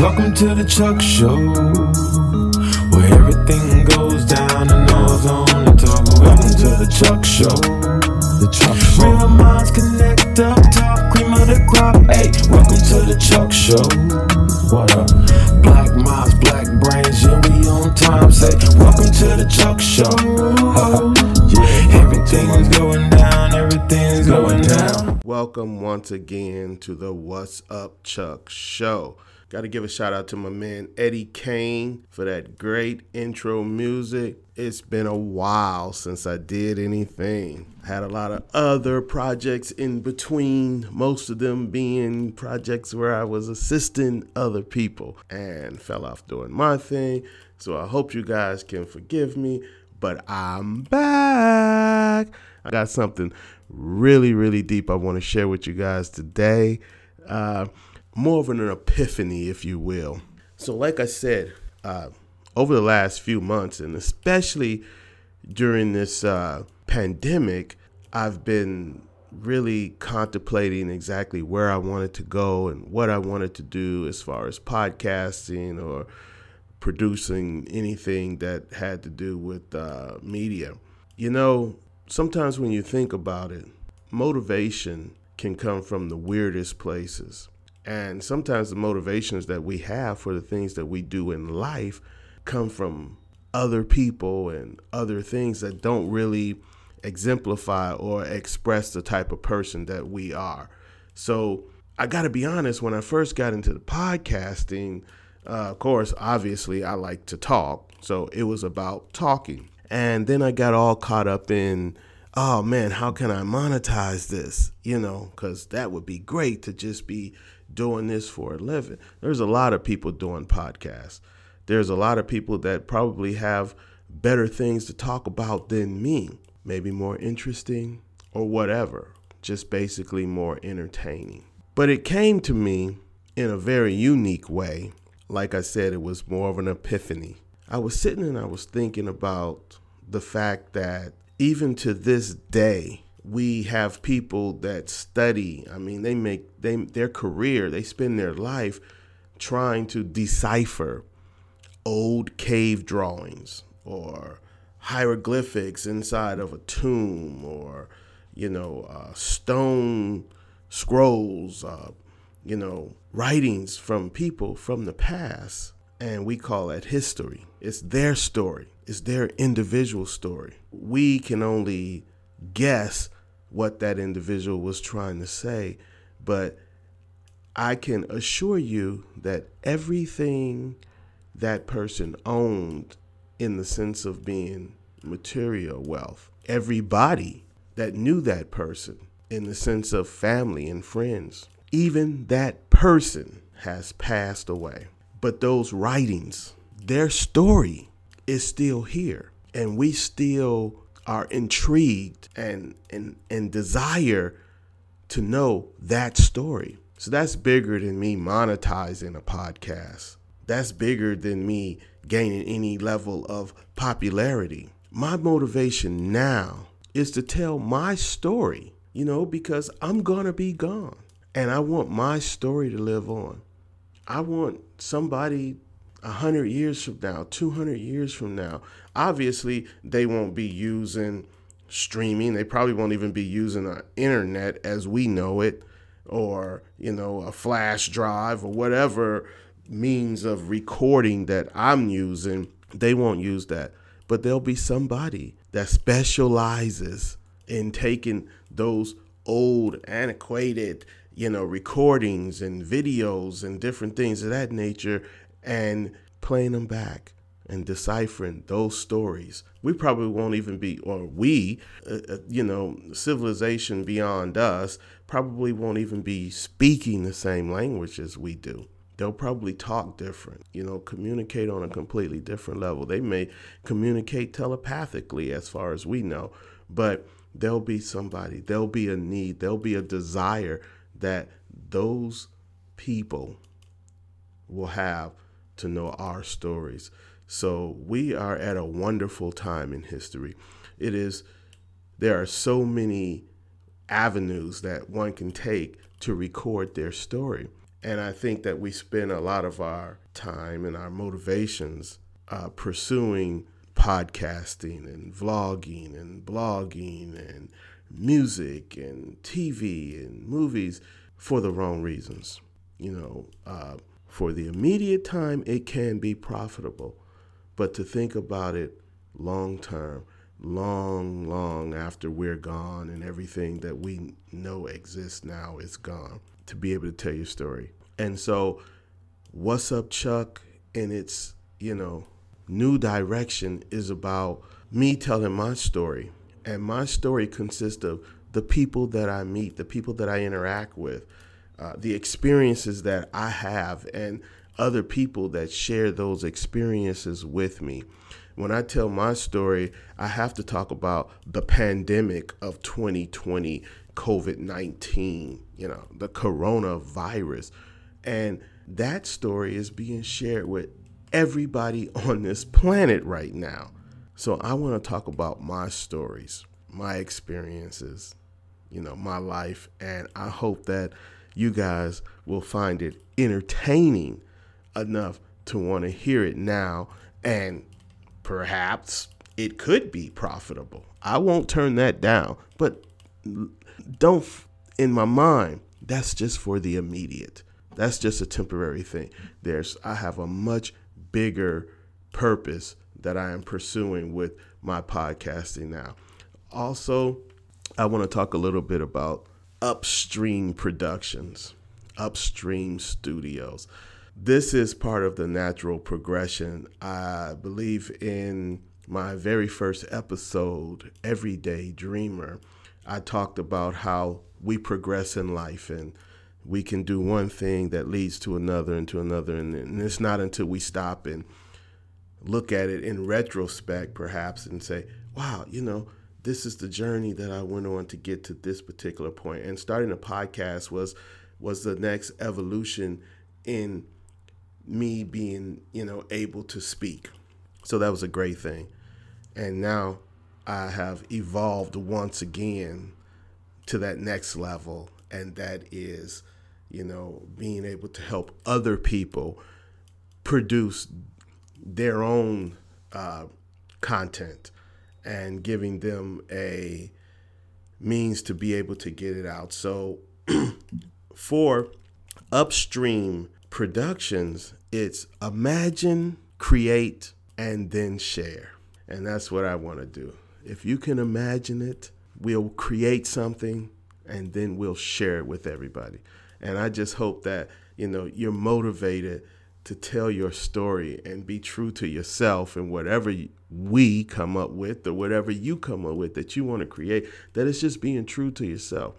Welcome to the Chuck Show, where everything goes down and all's on the talk. Welcome to the Chuck Show. The Chuck Show. Real minds connect up top, cream of the crop. Hey, welcome to the Chuck Show. What up? Black minds, black brains, yeah, we on time. Say, welcome to the Chuck Show. Yeah. Everything's going down, everything's going down. Welcome once again to the What's Up Chuck show. Got to give a shout out to my man Eddie Kane for that great intro music. It's been a while since I did anything. Had a lot of other projects in between, most of them being projects where I was assisting other people and fell off doing my thing. So I hope you guys can forgive me, but I'm back. I got something really, really deep I want to share with you guys today. Uh, more of an epiphany, if you will. So, like I said, uh, over the last few months, and especially during this uh, pandemic, I've been really contemplating exactly where I wanted to go and what I wanted to do as far as podcasting or producing anything that had to do with uh, media. You know, sometimes when you think about it, motivation can come from the weirdest places. And sometimes the motivations that we have for the things that we do in life come from other people and other things that don't really exemplify or express the type of person that we are. So I got to be honest, when I first got into the podcasting, uh, of course, obviously, I like to talk. So it was about talking. And then I got all caught up in, oh man, how can I monetize this? You know, because that would be great to just be doing this for a living. There's a lot of people doing podcasts. There's a lot of people that probably have better things to talk about than me, maybe more interesting or whatever, just basically more entertaining. But it came to me in a very unique way. Like I said, it was more of an epiphany. I was sitting and I was thinking about the fact that even to this day, we have people that study. I mean, they make they their career, they spend their life trying to decipher old cave drawings or hieroglyphics inside of a tomb or you know uh, stone scrolls, uh, you know writings from people from the past, and we call that history. It's their story. It's their individual story. We can only guess what that individual was trying to say, but I can assure you that everything that person owned in the sense of being material wealth, everybody that knew that person in the sense of family and friends, even that person has passed away. But those writings, their story is still here, and we still are intrigued and and and desire to know that story. So that's bigger than me monetizing a podcast. That's bigger than me gaining any level of popularity. My motivation now is to tell my story, you know, because I'm going to be gone and I want my story to live on. I want somebody 100 years from now, 200 years from now. Obviously, they won't be using streaming. They probably won't even be using the internet as we know it or, you know, a flash drive or whatever means of recording that I'm using. They won't use that. But there'll be somebody that specializes in taking those old, antiquated, you know, recordings and videos and different things of that nature and playing them back and deciphering those stories. We probably won't even be, or we, uh, uh, you know, civilization beyond us probably won't even be speaking the same language as we do. They'll probably talk different, you know, communicate on a completely different level. They may communicate telepathically, as far as we know, but there'll be somebody, there'll be a need, there'll be a desire that those people will have to know our stories. So we are at a wonderful time in history. It is there are so many avenues that one can take to record their story. And I think that we spend a lot of our time and our motivations uh, pursuing podcasting and vlogging and blogging and music and TV and movies for the wrong reasons. You know, uh, for the immediate time, it can be profitable, but to think about it long term, long, long after we're gone and everything that we know exists now is gone, to be able to tell your story. And so, What's Up, Chuck, and its, you know, new direction is about me telling my story. And my story consists of the people that I meet, the people that I interact with, uh, the experiences that I have, and other people that share those experiences with me. When I tell my story, I have to talk about the pandemic of 2020, COVID 19, you know, the coronavirus. And that story is being shared with everybody on this planet right now. So I want to talk about my stories, my experiences, you know, my life. And I hope that you guys will find it entertaining enough to want to hear it now. And perhaps it could be profitable. I won't turn that down. But don't, in my mind, that's just for the immediate. That's just a temporary thing. There's, I have a much bigger purpose that I am pursuing with my podcasting now. Also, I want to talk a little bit about upstream productions, upstream studios. This is part of the natural progression. I believe in my very first episode, Everyday Dreamer, I talked about how we progress in life and we can do one thing that leads to another and to another. And, and it's not until we stop and look at it in retrospect, perhaps, and say, wow, you know, this is the journey that I went on to get to this particular point. And starting a podcast was was the next evolution in me being, you know, able to speak. So that was a great thing. And now I have evolved once again to that next level, and that is you know, being able to help other people produce their own uh, content and giving them a means to be able to get it out. So for upstream productions, it's imagine, create, and then share. And that's what I want to do. If you can imagine it, we'll create something and then we'll share it with everybody. And I just hope that, you know, you're motivated to tell your story and be true to yourself and whatever we come up with or whatever you come up with that you want to create, that it's just being true to yourself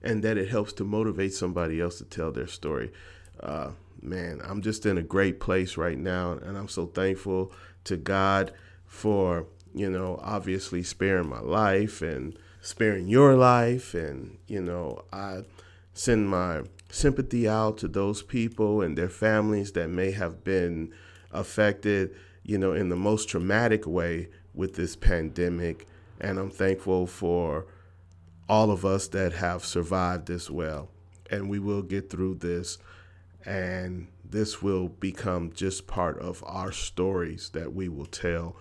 and that it helps to motivate somebody else to tell their story. Uh, man, I'm just in a great place right now, and I'm so thankful to God for, you know, obviously sparing my life and sparing your life. And, you know, I send my sympathy out to those people and their families that may have been affected, you know, in the most traumatic way with this pandemic. And I'm thankful for all of us that have survived this well. And we will get through this. And this will become just part of our stories that we will tell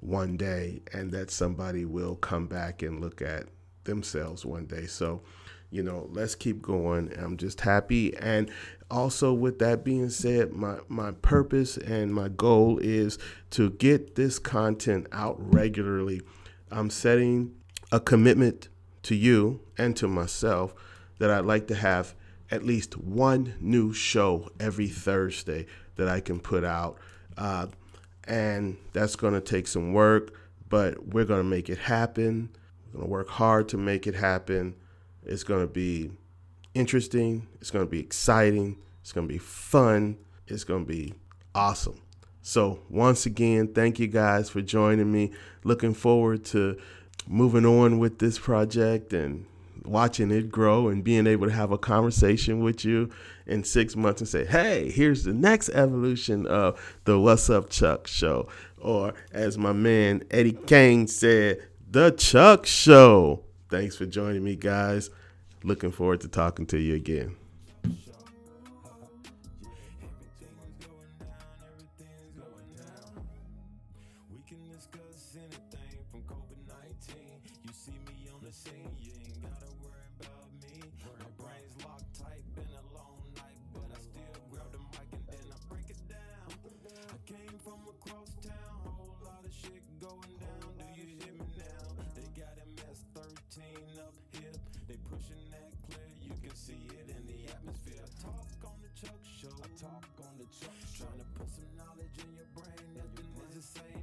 one day, and that somebody will come back and look at themselves one day. So, you know, let's keep going. I'm just happy. And also, with that being said, my, my purpose and my goal is to get this content out regularly. I'm setting a commitment to you and to myself that I'd like to have at least one new show every Thursday that I can put out. Uh, and that's going to take some work, but we're going to make it happen. We're going to work hard to make it happen. It's going to be interesting. It's going to be exciting. It's going to be fun. It's going to be awesome. So, once again, thank you guys for joining me. Looking forward to moving on with this project and watching it grow and being able to have a conversation with you in six months and say, hey, here's the next evolution of the What's Up Chuck show. Or, as my man Eddie Kane said, the Chuck Show. Thanks for joining me, guys. Looking forward to talking to you again. see it in the atmosphere. Talk on the Chuck show. I talk on the Chuck show. Trying to put some knowledge in your brain. Nothing is the same.